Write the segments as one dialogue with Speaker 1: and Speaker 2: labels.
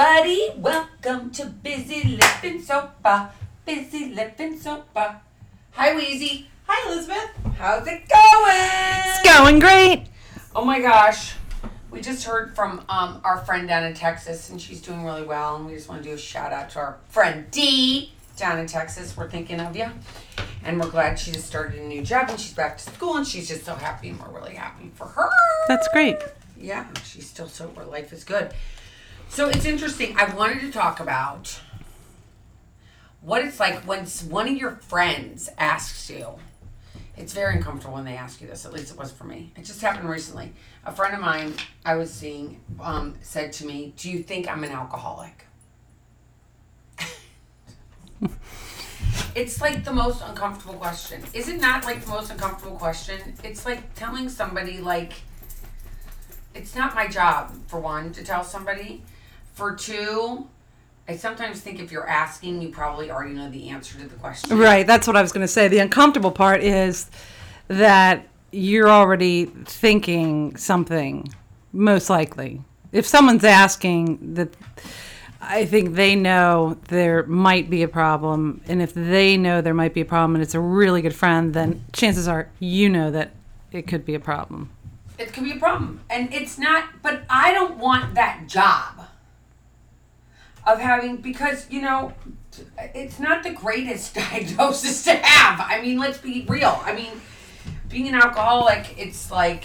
Speaker 1: everybody. Welcome to Busy Living Sober. Busy Living Sober. Hi, Wheezy.
Speaker 2: Hi, Elizabeth.
Speaker 1: How's it going?
Speaker 3: It's going great.
Speaker 1: Oh my gosh. We just heard from um, our friend down in Texas, and she's doing really well. And we just want to do a shout out to our friend Dee down in Texas. We're thinking of you. And we're glad she just started a new job and she's back to school, and she's just so happy, and we're really happy for her.
Speaker 3: That's great.
Speaker 1: Yeah, she's still so, her life is good. So it's interesting. I wanted to talk about what it's like when one of your friends asks you. It's very uncomfortable when they ask you this. At least it was for me. It just happened recently. A friend of mine I was seeing um, said to me, "Do you think I'm an alcoholic?" it's like the most uncomfortable question. Is it not like the most uncomfortable question? It's like telling somebody like it's not my job for one to tell somebody. For two, I sometimes think if you're asking, you probably already know the answer to the question.
Speaker 3: Right. That's what I was going to say. The uncomfortable part is that you're already thinking something, most likely. If someone's asking that, I think they know there might be a problem. And if they know there might be a problem and it's a really good friend, then chances are you know that it could be a problem.
Speaker 1: It could be a problem. And it's not, but I don't want that job of having, because, you know, it's not the greatest diagnosis to have. I mean, let's be real. I mean, being an alcoholic, it's like,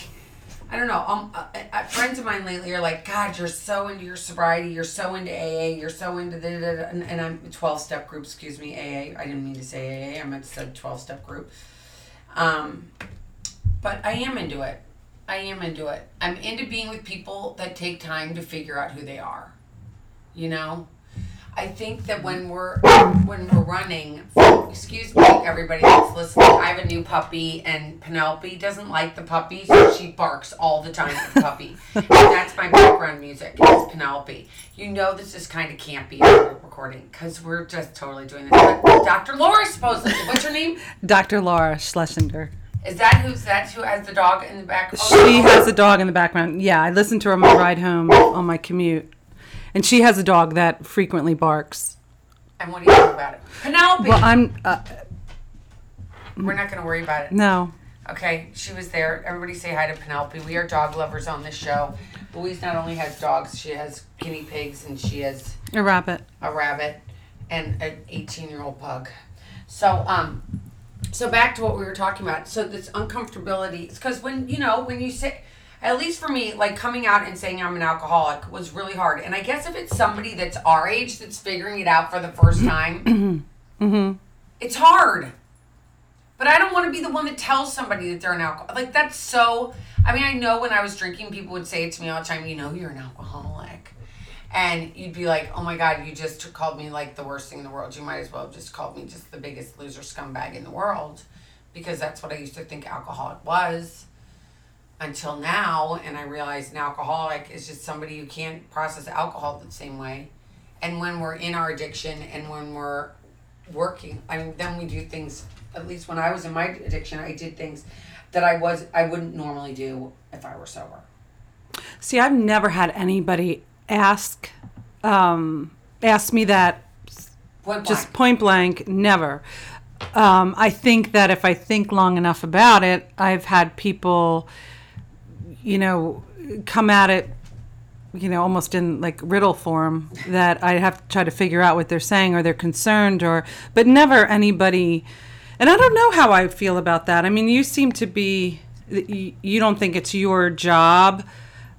Speaker 1: I don't know. Um, uh, uh, friends of mine lately are like, God, you're so into your sobriety. You're so into AA. You're so into the, and, and I'm 12 step group, excuse me, AA. I didn't mean to say AA. I meant to 12 step group. Um, but I am into it. I am into it. I'm into being with people that take time to figure out who they are. You know? I think that when we're when we're running, excuse me, everybody that's listening. I have a new puppy, and Penelope doesn't like the puppy, so she barks all the time at the puppy. and that's my background music. It's Penelope. You know this is kind of campy recording because we're just totally doing this. But Dr. Laura supposedly. What's her name?
Speaker 3: Dr. Laura Schlesinger.
Speaker 1: Is that who's that who has the dog in the back? Oh,
Speaker 3: She
Speaker 1: no.
Speaker 3: has a dog in the background. Yeah, I listen to her on my ride home on my commute. And she has a dog that frequently barks.
Speaker 1: And what do you think about it? Penelope!
Speaker 3: Well, I'm uh,
Speaker 1: We're not going to worry about it.
Speaker 3: no.
Speaker 1: Okay, she was there. Everybody say hi to Penelope. We are dog lovers on this show. Louise not only has dogs, she has guinea pigs and she has
Speaker 3: A rabbit.
Speaker 1: a rabbit and an 18 year old pug. So, um, so back to what we were talking about. So this uncomfortability, because when, you know, when you say, at least for me, like coming out and saying I'm an alcoholic was really hard. And I guess if it's somebody that's our age that's figuring it out for the first mm-hmm. time, mm-hmm. Mm-hmm. it's hard. But I don't want to be the one that tells somebody that they're an alcoholic. Like that's so. I mean, I know when I was drinking, people would say it to me all the time. You know, you're an alcoholic, and you'd be like, "Oh my God, you just called me like the worst thing in the world. You might as well have just called me just the biggest loser scumbag in the world," because that's what I used to think alcoholic was. Until now, and I realized an alcoholic is just somebody who can't process alcohol the same way. And when we're in our addiction, and when we're working. I mean, then we do things. At least when I was in my addiction, I did things that I was I wouldn't normally do if I were sober.
Speaker 3: See, I've never had anybody ask um, ask me that
Speaker 1: Point
Speaker 3: just point blank. Never. Um, I think that if I think long enough about it, I've had people, you know, come at it, you know, almost in like riddle form that I have to try to figure out what they're saying or they're concerned or, but never anybody. And I don't know how I feel about that. I mean, you seem to be, you, don't think it's your job,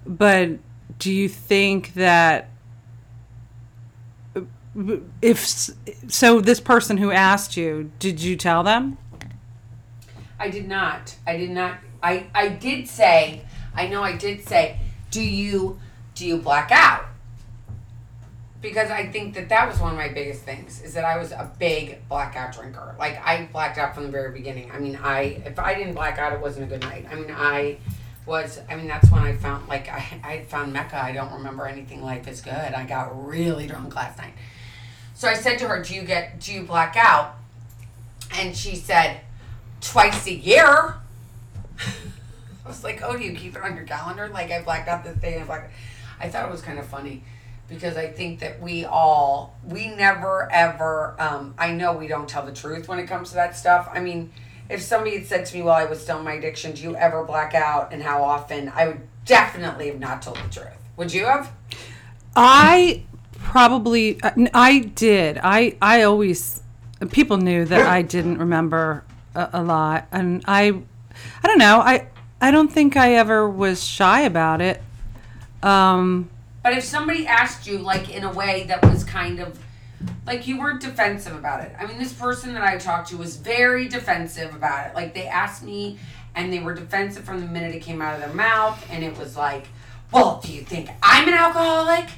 Speaker 3: but do you think that if so this person who asked you did you tell them
Speaker 1: I did not. I did not. I I did say. I know I did say. Do you do you black out? Because I think that that was one of my biggest things is that I was a big blackout drinker. Like I blacked out from the very beginning. I mean, I if I didn't black out, it wasn't a good night. I mean, I was. I mean, that's when I found like I I found Mecca. I don't remember anything. Life is good. I got really drunk last night. So I said to her, "Do you get do you black out?" And she said, "Twice a year." I was like, "Oh, do you keep it on your calendar?" Like I blacked out this day I blacked. I thought it was kind of funny, because I think that we all we never ever um, I know we don't tell the truth when it comes to that stuff. I mean, if somebody had said to me while I was still in my addiction, "Do you ever black out and how often?" I would definitely have not told the truth. Would you have?
Speaker 3: I probably uh, I did. I I always people knew that I didn't remember a, a lot, and I I don't know. I I don't think I ever was shy about it. Um,
Speaker 1: But if somebody asked you, like, in a way that was kind of like you weren't defensive about it. I mean, this person that I talked to was very defensive about it. Like, they asked me, and they were defensive from the minute it came out of their mouth, and it was like, well, do you think I'm an alcoholic?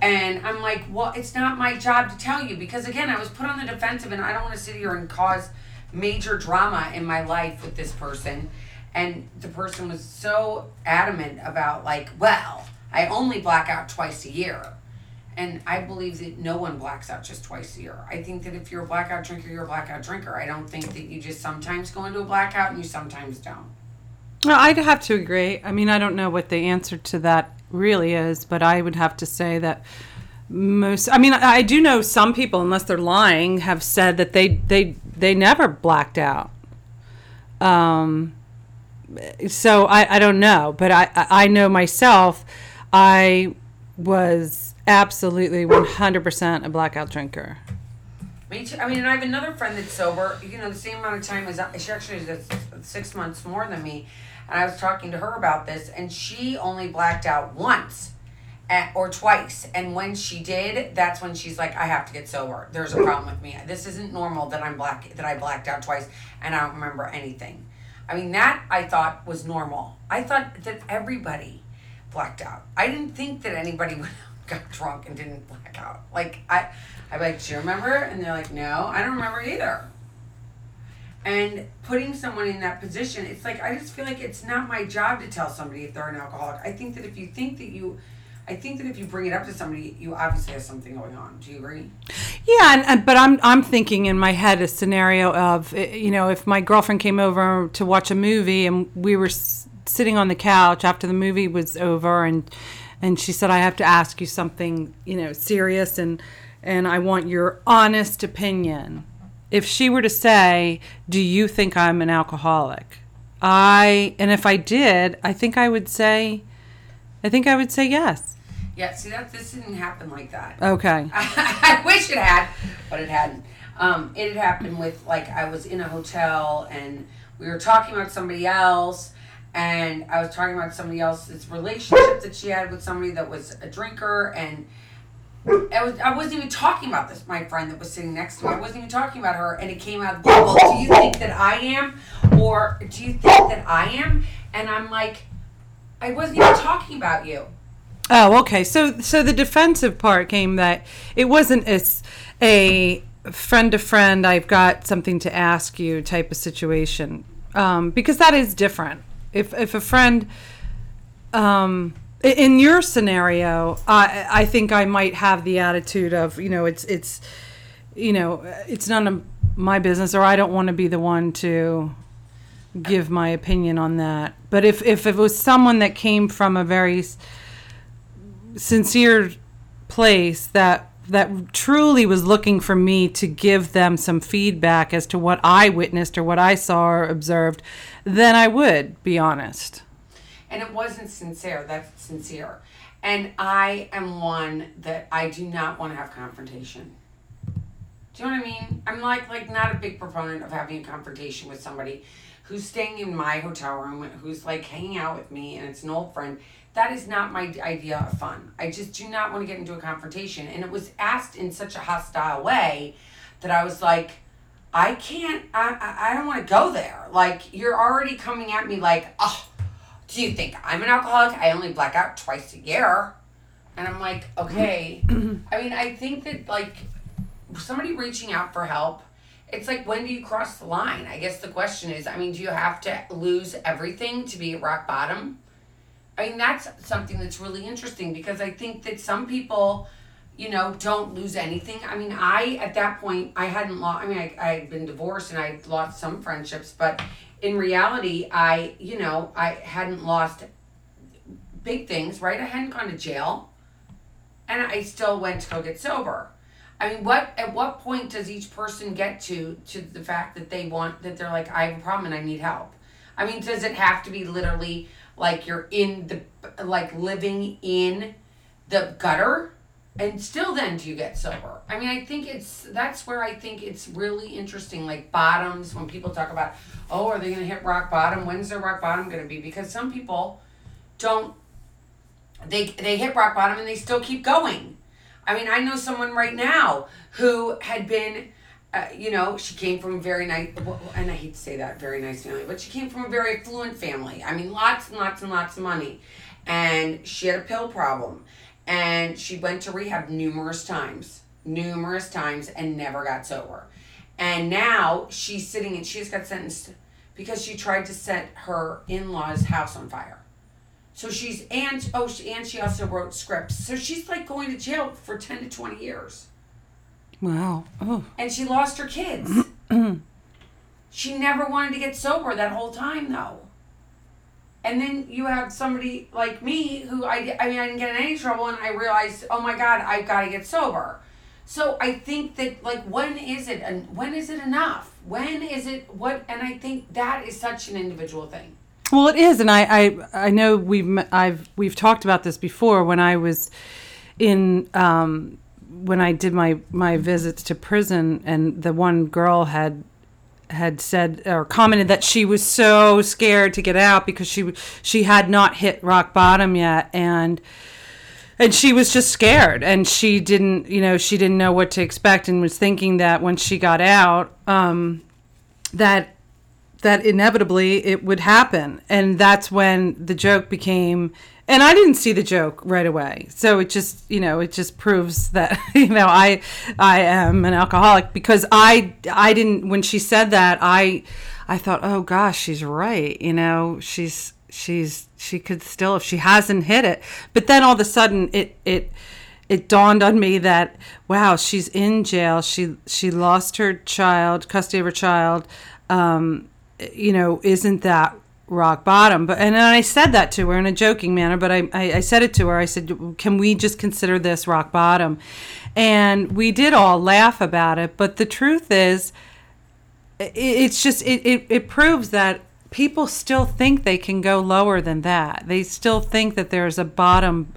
Speaker 1: And I'm like, well, it's not my job to tell you because, again, I was put on the defensive, and I don't want to sit here and cause major drama in my life with this person. And the person was so adamant about, like, well, I only black out twice a year. And I believe that no one blacks out just twice a year. I think that if you're a blackout drinker, you're a blackout drinker. I don't think that you just sometimes go into a blackout and you sometimes don't.
Speaker 3: no, I'd have to agree. I mean, I don't know what the answer to that really is, but I would have to say that most. I mean, I I do know some people, unless they're lying, have said that they they they never blacked out. Um, so I, I don't know, but I, I know myself, I was absolutely 100% a blackout drinker.
Speaker 1: Me too. I mean, and I have another friend that's sober, you know, the same amount of time as she actually is six months more than me. And I was talking to her about this, and she only blacked out once at, or twice. And when she did, that's when she's like, I have to get sober. There's a problem with me. This isn't normal that I'm black, that I blacked out twice and I don't remember anything. I mean, that I thought was normal. I thought that everybody blacked out. I didn't think that anybody got drunk and didn't black out. Like, I, I'm like, do you remember? And they're like, no, I don't remember either. And putting someone in that position, it's like, I just feel like it's not my job to tell somebody if they're an alcoholic. I think that if you think that you, I think that if you bring it up to somebody, you obviously have something going on. Do you agree?
Speaker 3: Yeah, and, and but I'm I'm thinking in my head a scenario of eh, you know if my girlfriend came over to watch a movie and we were s- sitting on the couch after the movie was over and and she said I have to ask you something you know serious and and I want your honest opinion. If she were to say, "Do you think I'm an alcoholic?" I and if I did, I think I would say I think I would say yes.
Speaker 1: Yeah. See that this didn't happen like that.
Speaker 3: Okay.
Speaker 1: I wish it had, but it hadn't. Um, it had happened with like I was in a hotel and we were talking about somebody else, and I was talking about somebody else's relationship that she had with somebody that was a drinker, and I was I wasn't even talking about this. My friend that was sitting next to me, I wasn't even talking about her, and it came out. Well, do you think that I am, or do you think that I am? And I'm like, I wasn't even talking about you.
Speaker 3: Oh, okay. So, so the defensive part came that it wasn't as a friend to friend. I've got something to ask you type of situation, um, because that is different. If if a friend, um, in your scenario, I I think I might have the attitude of you know it's it's, you know it's none of my business, or I don't want to be the one to give my opinion on that. But if if it was someone that came from a very sincere place that that truly was looking for me to give them some feedback as to what I witnessed or what I saw or observed, then I would be honest.
Speaker 1: and it wasn't sincere that's sincere. And i am one that i do not want to have confrontation. Do you know what i mean? I'm like like not a big proponent of having a confrontation with somebody who's staying in my hotel room who's like hanging out with me and it's an old friend that is not my idea of fun i just do not want to get into a confrontation and it was asked in such a hostile way that i was like i can't i i, I don't want to go there like you're already coming at me like oh do you think I'm an alcoholic? I only black out twice a year. And I'm like, okay. I mean, I think that like somebody reaching out for help, it's like when do you cross the line? I guess the question is, I mean, do you have to lose everything to be at rock bottom? I mean, that's something that's really interesting because I think that some people, you know, don't lose anything. I mean, I, at that point, I hadn't lost, I mean, I, I had been divorced and I'd lost some friendships, but in reality, I, you know, I hadn't lost big things, right? I hadn't gone to jail. and I still went to go get sober. I mean, what at what point does each person get to to the fact that they want that they're like I have a problem and I need help? I mean, does it have to be literally like you're in the like living in the gutter and still then do you get sober? I mean, I think it's that's where I think it's really interesting like bottoms when people talk about, "Oh, are they going to hit rock bottom? When's their rock bottom going to be?" Because some people don't they they hit rock bottom and they still keep going. I mean, I know someone right now who had been, uh, you know, she came from a very nice, and I hate to say that, very nice family, but she came from a very affluent family. I mean, lots and lots and lots of money. And she had a pill problem. And she went to rehab numerous times, numerous times, and never got sober. And now she's sitting and she just got sentenced because she tried to set her in law's house on fire. So she's and oh she, and she also wrote scripts. So she's like going to jail for ten to twenty years.
Speaker 3: Wow. Oh.
Speaker 1: And she lost her kids. she never wanted to get sober that whole time though. And then you have somebody like me who I I mean I didn't get in any trouble and I realized oh my god I've got to get sober. So I think that like when is it and when is it enough? When is it what? And I think that is such an individual thing.
Speaker 3: Well, it is, and I, I, I know we've I've we've talked about this before when I was in um, when I did my my visits to prison, and the one girl had had said or commented that she was so scared to get out because she she had not hit rock bottom yet, and and she was just scared and she didn't you know she didn't know what to expect and was thinking that when she got out um, that that inevitably it would happen. And that's when the joke became and I didn't see the joke right away. So it just, you know, it just proves that, you know, I I am an alcoholic because I I didn't when she said that, I I thought, "Oh gosh, she's right." You know, she's she's she could still if she hasn't hit it. But then all of a sudden it it it dawned on me that wow, she's in jail. She she lost her child, custody of her child. Um, you know, isn't that rock bottom? But and I said that to her in a joking manner, but I, I, I said it to her. I said, can we just consider this rock bottom? And we did all laugh about it. But the truth is, it, it's just it, it, it proves that people still think they can go lower than that. They still think that there's a bottom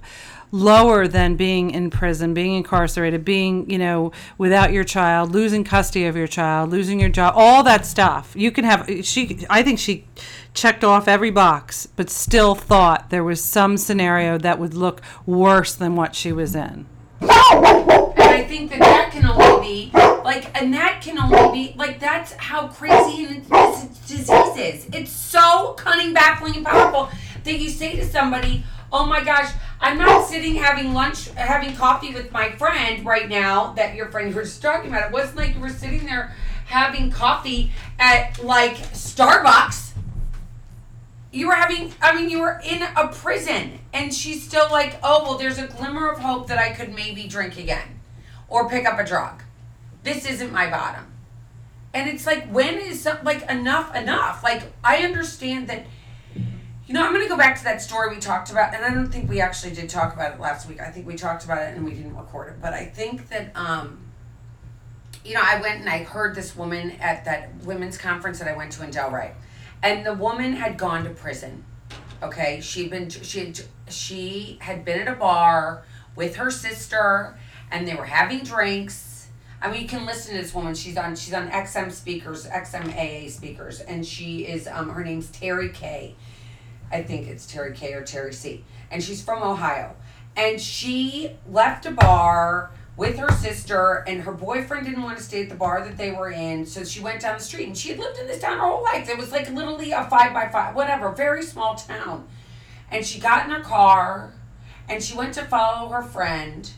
Speaker 3: lower than being in prison, being incarcerated, being, you know, without your child, losing custody of your child, losing your job, all that stuff. You can have she I think she checked off every box, but still thought there was some scenario that would look worse than what she was in.
Speaker 1: And I think that that can only be like, and that can only be like that's how crazy this disease is. It's so cunning, baffling, and powerful that you say to somebody, "Oh my gosh, I'm not sitting having lunch, having coffee with my friend right now." That your friend just talking about. It wasn't like you were sitting there having coffee at like Starbucks you were having i mean you were in a prison and she's still like oh well there's a glimmer of hope that i could maybe drink again or pick up a drug this isn't my bottom and it's like when is some, like enough enough like i understand that you know i'm going to go back to that story we talked about and i don't think we actually did talk about it last week i think we talked about it and we didn't record it but i think that um you know i went and i heard this woman at that women's conference that i went to in delray and the woman had gone to prison. Okay, she'd been she had, she had been at a bar with her sister, and they were having drinks. I mean, you can listen to this woman. She's on she's on XM speakers, XMAA speakers, and she is um her name's Terry K. I think it's Terry K or Terry C. And she's from Ohio. And she left a bar with her sister, and her boyfriend didn't want to stay at the bar that they were in, so she went down the street. And she had lived in this town her whole life. It was like literally a five by five, whatever, very small town. And she got in her car, and she went to follow her friend,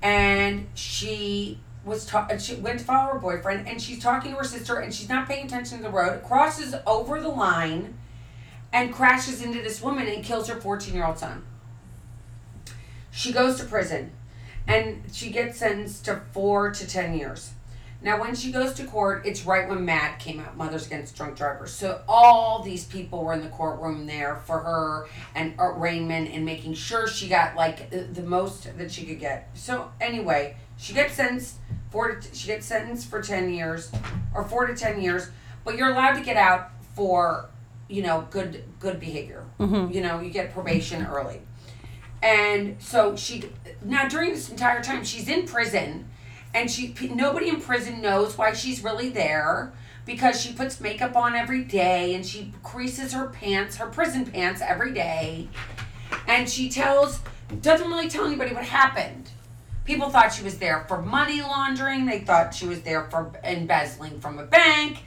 Speaker 1: and she was ta- she went to follow her boyfriend, and she's talking to her sister, and she's not paying attention to the road, crosses over the line, and crashes into this woman and kills her fourteen year old son. She goes to prison and she gets sentenced to four to ten years. Now, when she goes to court, it's right when MADD came out, Mothers Against Drunk Drivers. So all these people were in the courtroom there for her and uh, arraignment and making sure she got like the, most that she could get. So anyway, she gets sentenced four. To, she gets sentenced for ten years, or four to ten years. But you're allowed to get out for, you know, good good behavior. Mm-hmm. You know, you get probation early. And so she now during this entire time she's in prison, and she nobody in prison knows why she's really there because she puts makeup on every day and she creases her pants, her prison pants every day, and she tells doesn't really tell anybody what happened. People thought she was there for money laundering. They thought she was there for embezzling from a bank.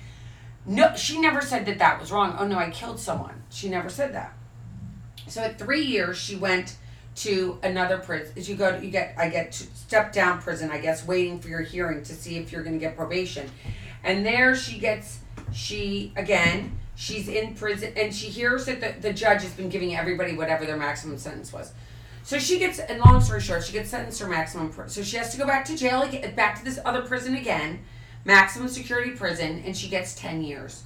Speaker 1: No, she never said that that was wrong. Oh no, I killed someone. She never said that. So at three years, she went to another prison. You go, to, you get, I get to step down prison. I guess waiting for your hearing to see if you're going to get probation, and there she gets, she again, she's in prison, and she hears that the, the judge has been giving everybody whatever their maximum sentence was. So she gets, and long story short, she gets sentenced to maximum. So she has to go back to jail, back to this other prison again, maximum security prison, and she gets ten years.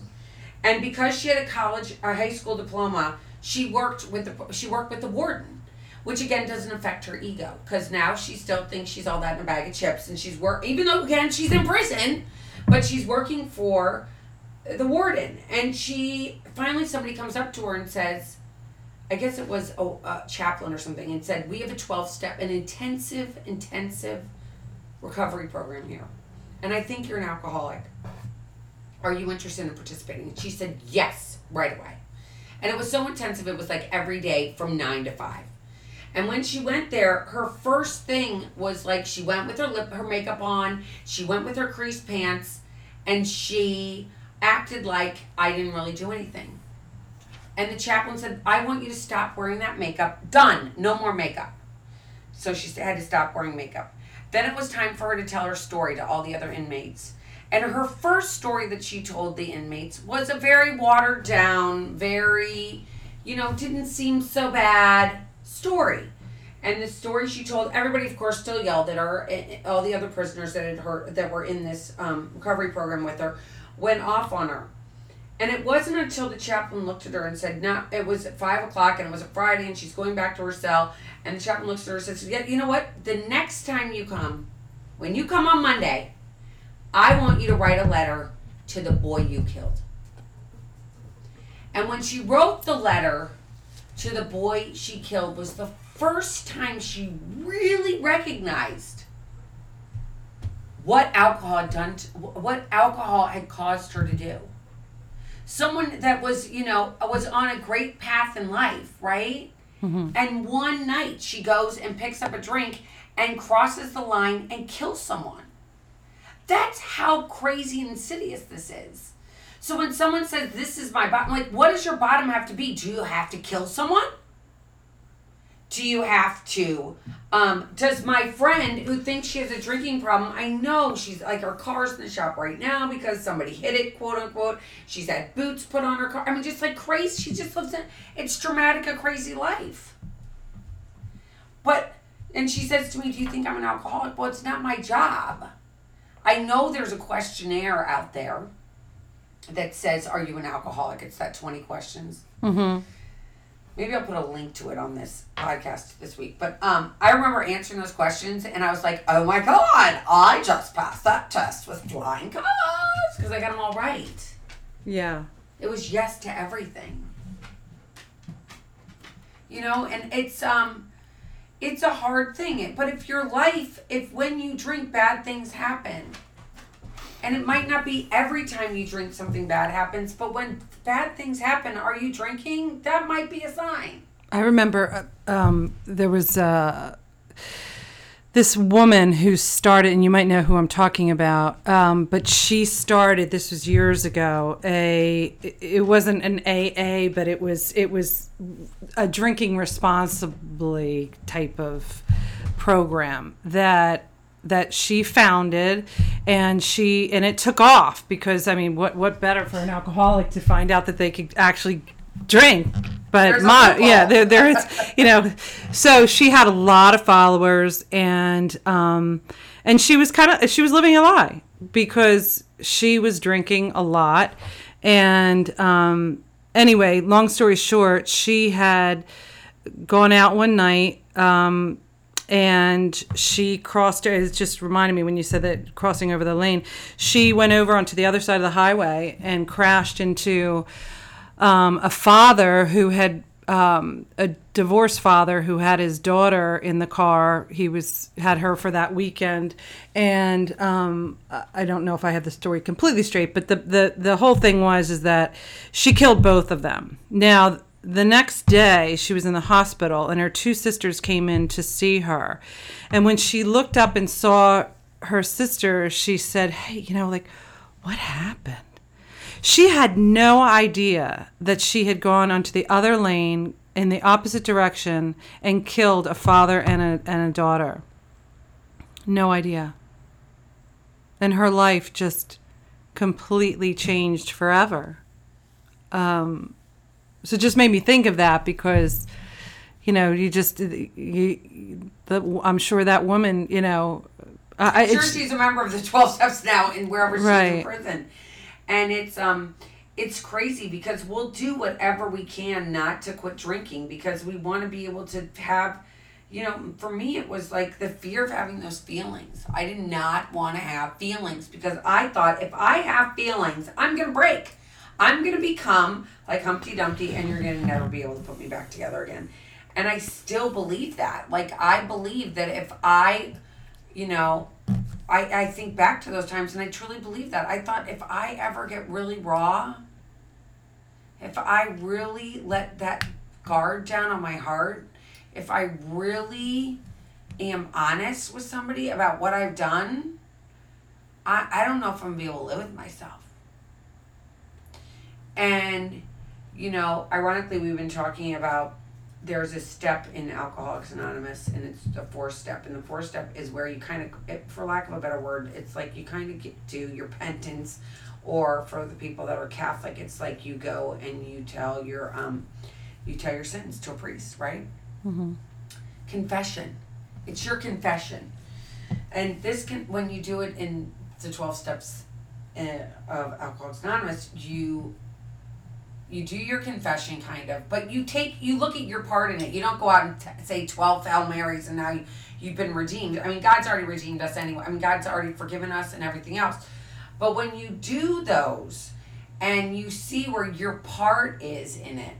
Speaker 1: And because she had a college, a high school diploma, she worked with the she worked with the warden, which again doesn't affect her ego because now she still thinks she's all that in a bag of chips, and she's work even though again she's in prison, but she's working for the warden, and she finally somebody comes up to her and says, I guess it was a, a chaplain or something, and said we have a twelve step, an intensive, intensive recovery program here, and I think you're an alcoholic. Are you interested in participating? And she said yes right away. And it was so intensive, it was like every day from nine to five. And when she went there, her first thing was like she went with her lip, her makeup on, she went with her creased pants, and she acted like I didn't really do anything. And the chaplain said, I want you to stop wearing that makeup. Done. No more makeup. So she had to stop wearing makeup. Then it was time for her to tell her story to all the other inmates. And her first story that she told the inmates was a very watered down, very, you know, didn't seem so bad story. And the story she told, everybody, of course, still yelled at her. eh, All the other prisoners that had heard that were in this um, recovery program with her went off on her. And it wasn't until the chaplain looked at her and said, "No, it was at five o'clock and it was a Friday and she's going back to her cell." And the chaplain looks at her and says, "Yeah, you know what? The next time you come, when you come on Monday, I want you to write a letter to the boy you killed." And when she wrote the letter to the boy she killed was the first time she really recognized what alcohol done to, what alcohol had caused her to do someone that was you know was on a great path in life right? Mm-hmm. And one night she goes and picks up a drink and crosses the line and kills someone. That's how crazy and insidious this is. So when someone says this is my bottom like what does your bottom have to be? Do you have to kill someone do you have to? Um does my friend who thinks she has a drinking problem i know she's like her car's in the shop right now because somebody hit it quote unquote. She's had boots put on her car. I mean just like crazy she just lives in it's dramatic a crazy life. But and she says to me do you think i'm an alcoholic? Well it's not my job. I know there's a questionnaire out there that says are you an alcoholic? It's that 20 questions.
Speaker 3: Mm-hmm.
Speaker 1: Maybe I'll put a link to it on this podcast this week. But um, I remember answering those questions, and I was like, "Oh my god, I just passed that test with flying colors because I got them all right."
Speaker 3: Yeah.
Speaker 1: It was yes to everything. You know, and it's um, it's a hard thing. But if your life, if when you drink, bad things happen, and it might not be every time you drink something bad happens, but when bad things happen, are you drinking? That might be a sign.
Speaker 3: I remember uh, um, there was uh, this woman who started, and you might know who I'm talking about, um, but she started. This was years ago. A it wasn't an AA, but it was it was a drinking responsibly type of program that that she founded and she and it took off because i mean what what better for an alcoholic to find out that they could actually drink? But
Speaker 1: There's
Speaker 3: my yeah there, there is you know. So she had a lot of followers and um and she was kind of she was living a lie because she was drinking a lot. And um, anyway, long story short, she had gone out one night um, and she crossed it just reminded me when you said that crossing over the lane she went over onto the other side of the highway and crashed into um, a father who had um, a divorced father who had his daughter in the car. He was had her for that weekend, and um, I don't know if I have the story completely straight, but the, the the whole thing was is that she killed both of them. Now the next day she was in the hospital and her two sisters came in to see her. And when she looked up and saw her sister she said hey you know like what happened? She had no idea that she had gone onto the other lane in the opposite direction and killed a father and a, and a daughter. No idea. And her life just completely changed forever. Um, so it just made me think of that because you know you just you, the, i'm sure that woman you know
Speaker 1: I, am sure she's a member of the 12 steps now in wherever she's
Speaker 3: Right.
Speaker 1: in prison. And it's um it's crazy because we'll do whatever we can not to quit drinking because we want to be able to have you know for me it was like the fear of having those feelings. I did not want to have feelings because i thought if i have feelings i'm gonna break i'm gonna become like humpty dumpty and you're gonna never be able to put me back together again and i still believe that like i believe that if i you know I, I think back to those times and I truly believe that. I thought if I ever get really raw, if I really let that guard down on my heart, if I really am honest with somebody about what I've done, I, I don't know if I'm gonna be able to live with myself. And, you know, ironically, we've been talking about there's a step in Alcoholics Anonymous, and it's the fourth step. And the fourth step is where you kind of, it, for lack of a better word, it's like you kind of get to your penance, or for the people that are Catholic, it's like you go and you tell your um, you tell your sentence to a priest, right?
Speaker 3: Mhm.
Speaker 1: Confession. It's your confession, and this can when you do it in the twelve steps uh, of Alcoholics Anonymous, you you do your confession kind of but you take you look at your part in it. You don't go out and t- say 12 hail marys and now you, you've been redeemed. I mean god's already redeemed us anyway. I mean god's already forgiven us and everything else. But when you do those and you see where your part is in it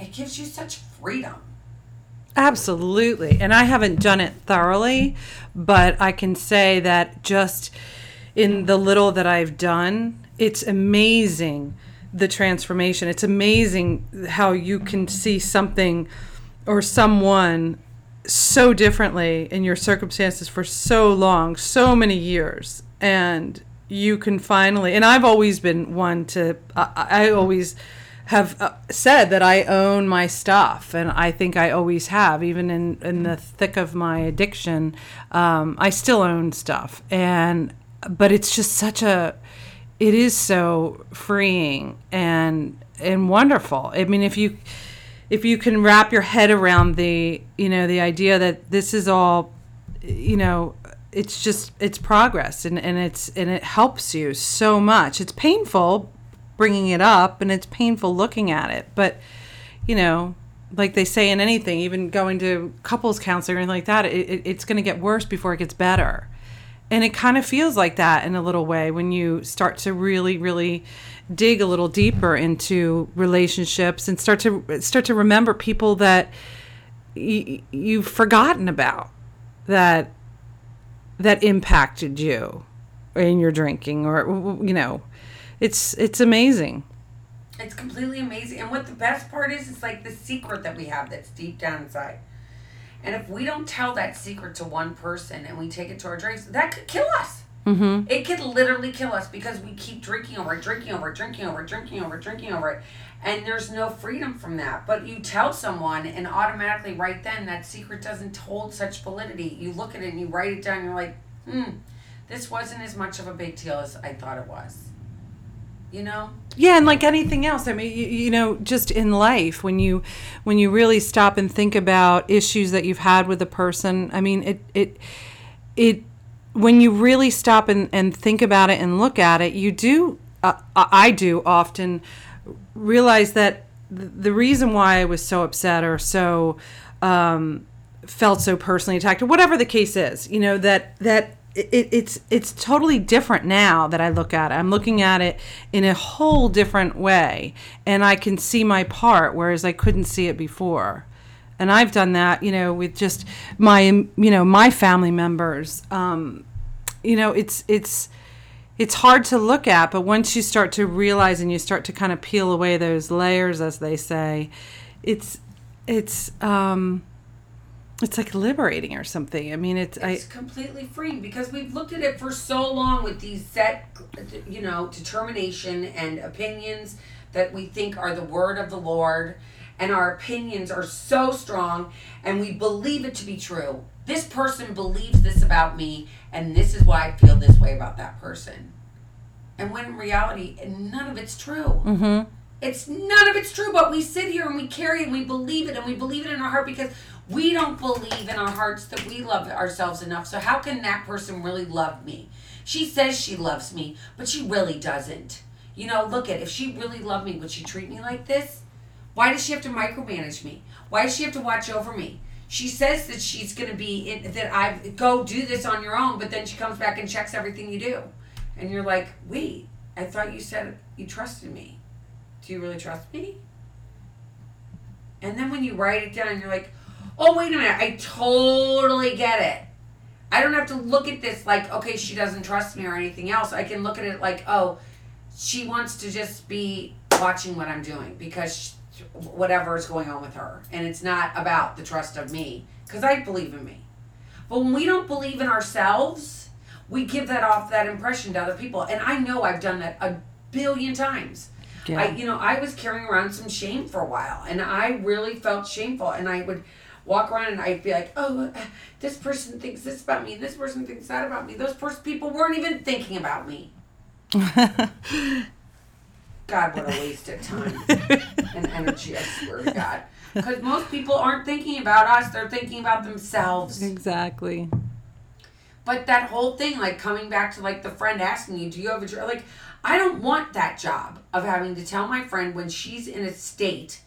Speaker 1: it gives you such freedom.
Speaker 3: Absolutely. And I haven't done it thoroughly, but I can say that just in the little that I've done, it's amazing the transformation. It's amazing how you can see something or someone so differently in your circumstances for so long, so many years. And you can finally, and I've always been one to, I, I always have uh, said that I own my stuff, and I think I always have, even in, in the thick of my addiction. Um, I still own stuff, and but it's just such a, it is so freeing and and wonderful. I mean, if you if you can wrap your head around the you know the idea that this is all, you know, it's just it's progress and, and it's and it helps you so much. It's painful bringing it up and it's painful looking at it but you know like they say in anything even going to couples counseling or anything like that it, it, it's going to get worse before it gets better and it kind of feels like that in a little way when you start to really really dig a little deeper into relationships and start to start to remember people that y- you've forgotten about that that impacted you in your drinking or you know it's it's amazing
Speaker 1: It's completely amazing. And what the best part is, it's like the secret that we have that's deep down inside. And if we don't tell that secret to one person and we take it to our drinks, that could kill us.
Speaker 3: mm-hmm.
Speaker 1: It could literally kill us because we keep drinking over it, drinking over it, drinking over it, drinking over it, drinking over it. And there's no freedom from that. But you tell someone, and automatically, right then, that secret doesn't hold such validity. You look at it and you write it down, and you're like, hmm, this wasn't as much of a big deal as I thought it was. You know?
Speaker 3: Yeah and like anything else i mean you, you know just in life when you when you really stop and think about issues that you've had with a person i mean it it it when you really stop and, and think about it and look at it, you do, uh, I do often realize that th- the reason why I was so upset or so um, felt so personally attacked or whatever the case is, you know, that, that it, it's it's totally different now that I look at it. I'm looking at it in a whole different way, and I can see my part, whereas I couldn't see it before. And I've done that, you know, with just my you know my family members. Um, you know, it's it's it's hard to look at, but once you start to realize and you start to kind of peel away those layers, as they say, it's it's um, it's like liberating or something. I mean, it's,
Speaker 1: It's
Speaker 3: I
Speaker 1: completely freeing because we've looked at it for so long with these set, you know, determination and opinions that we think are the word of the Lord, and our opinions are so strong, and we believe it to be true. This person believes this about me, and this is why I feel this way about that person. And when in reality, none of it's true.
Speaker 3: mm-hmm.
Speaker 1: It's none of it's true, but we sit here and we carry and we believe it and we believe it in our heart because we don't believe in our hearts that we love ourselves enough. So how can that person really love me? She says she loves me, but she really doesn't. You know, look at if she really loved me, would she treat me like this? Why does she have to micromanage me? Why does she have to watch over me? She says that she's going to be in, that I go do this on your own, but then she comes back and checks everything you do, and you're like, wait, I thought you said you trusted me. Do you really trust me? And then when you write it down, you're like, oh, wait a minute, I totally get it. I don't have to look at this like, okay, she doesn't trust me or anything else. I can look at it like, oh, she wants to just be watching what I'm doing because she, whatever is going on with her. And it's not about the trust of me because I believe in me. But when we don't believe in ourselves, we give that off that impression to other people. And I know I've done that a billion times.
Speaker 3: Yeah.
Speaker 1: I, you know, I was carrying around some shame for a while, and I really felt shameful. And I would walk around and I'd be like, "Oh, uh, this person thinks this about me. This person thinks that about me. Those first people weren't even thinking about me." God, what a waste of time and energy! I swear to God, because most people aren't thinking about us; they're thinking about themselves.
Speaker 3: exactly.
Speaker 1: But that whole thing, like coming back to like the friend asking you, do you have a job? Like, I don't want that job of having to tell my friend when she's in a state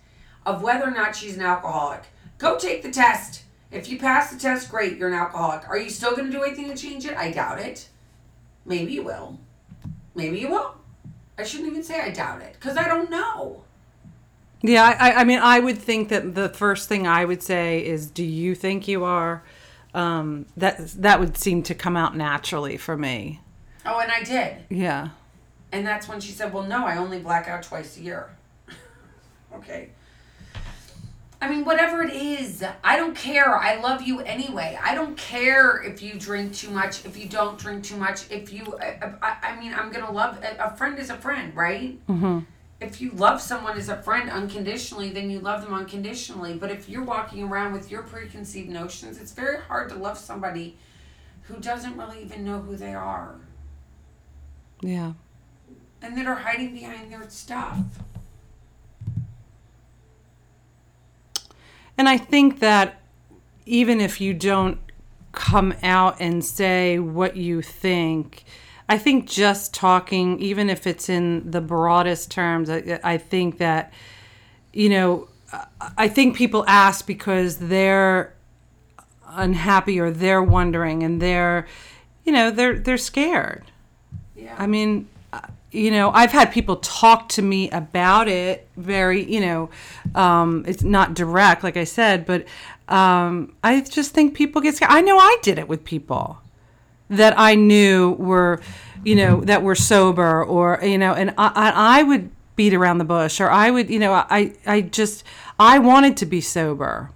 Speaker 1: of whether or not she's an alcoholic. Go take the test. If you pass the test, great, you're an alcoholic. Are you still going to do anything to change it? I doubt it. Maybe you will. Maybe you won't. I shouldn't even say I doubt it because I don't know.
Speaker 3: Yeah, I, I mean, I would think that the first thing I would say is, "Do you think you are?" Um, that that would seem to come out naturally for me.
Speaker 1: Oh, and I did.
Speaker 3: Yeah.
Speaker 1: And that's when she said, Well, no, I only black out twice a year. okay. I mean, whatever it is, I don't care. I love you anyway. I don't care if you drink too much, if you don't drink too much, if you, I, I, I mean, I'm going to love, a a friend is a friend, right?
Speaker 3: Mm-hmm.
Speaker 1: If you love someone as a friend unconditionally, then you love them unconditionally. But if you're walking around with your preconceived notions, it's very hard to love somebody who doesn't really even know who they are
Speaker 3: Yeah.
Speaker 1: and that are hiding behind their stuff.
Speaker 3: And I think that even if you don't come out and say what you think, I think just talking, even if it's in the broadest terms, I, I think that, you know, I think people ask because they're unhappy or they're wondering and they're, you know, they're they're scared.
Speaker 1: Yeah.
Speaker 3: I mean, you know, I've had people talk to me about it very, you know, um, it's not direct, like I said, but um, I just think people get scared. I know I did it with people that I knew were, you know, that were sober or, you know, and I, I would beat around the bush or I would, you know, I, I just, I wanted to be sober.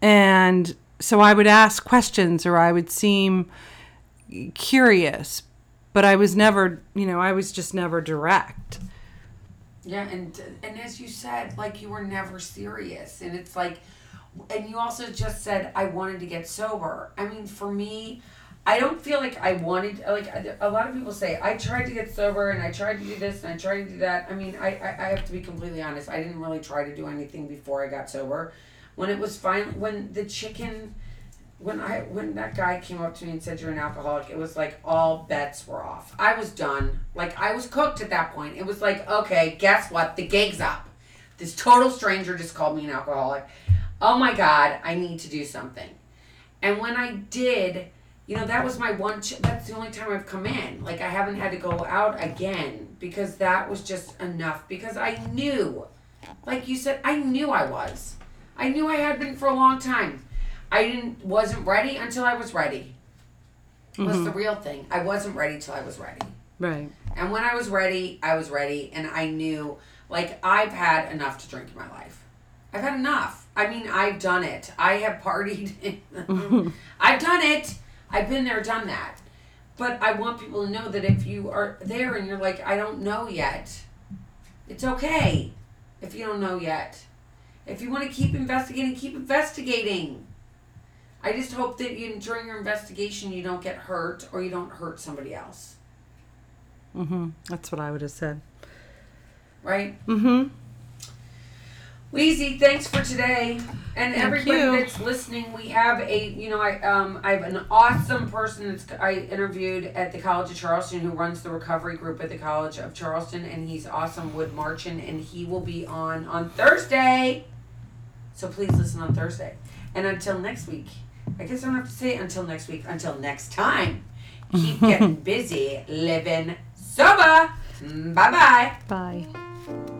Speaker 3: And so I would ask questions or I would seem curious, but I was never, you know, I was just never direct.
Speaker 1: Yeah, and and as you said, like you were never serious, and it's like, and you also just said I wanted to get sober. I mean, for me, I don't feel like I wanted like a lot of people say I tried to get sober and I tried to do this and I tried to do that. I mean, I I, I have to be completely honest. I didn't really try to do anything before I got sober. When it was fine, when the chicken when I when that guy came up to me and said you're an alcoholic, it was like all bets were off. I was done. Like I was cooked at that point. It was like, okay, guess what? The gig's up. This total stranger just called me an alcoholic. Oh my god, I need to do something. And when I did, you know, that was my one. Ch- that's the only time I've come in. Like I haven't had to go out again because that was just enough. Because I knew, like you said, I knew I was. I knew I had been for a long time. I didn't wasn't ready until I was ready. Was the mm-hmm. real thing. I wasn't ready till I was ready.
Speaker 3: Right.
Speaker 1: And when I was ready, I was ready and I knew like I've had enough to drink in my life. I've had enough. I mean, I've done it. I have partied. I've done it. I've been there, done that. But I want people to know that if you are there and you're like, I don't know yet, it's okay if you don't know yet. If you want to keep investigating, keep investigating. I just hope that you, during your investigation you don't get hurt or you don't hurt somebody else.
Speaker 3: Mm-hmm. That's what I would have said.
Speaker 1: Right?
Speaker 3: Mm-hmm.
Speaker 1: Wheezy, thanks for today. And
Speaker 3: Thank
Speaker 1: everybody
Speaker 3: you.
Speaker 1: that's listening, we have a you know, I um I have an awesome person that's I interviewed at the College of Charleston who runs the recovery group at the College of Charleston and he's awesome Wood Marchin and he will be on on Thursday. So please listen on Thursday. And until next week. I guess I don't have to say until next week, until next time. Keep getting busy, living sober. Bye bye.
Speaker 3: Bye.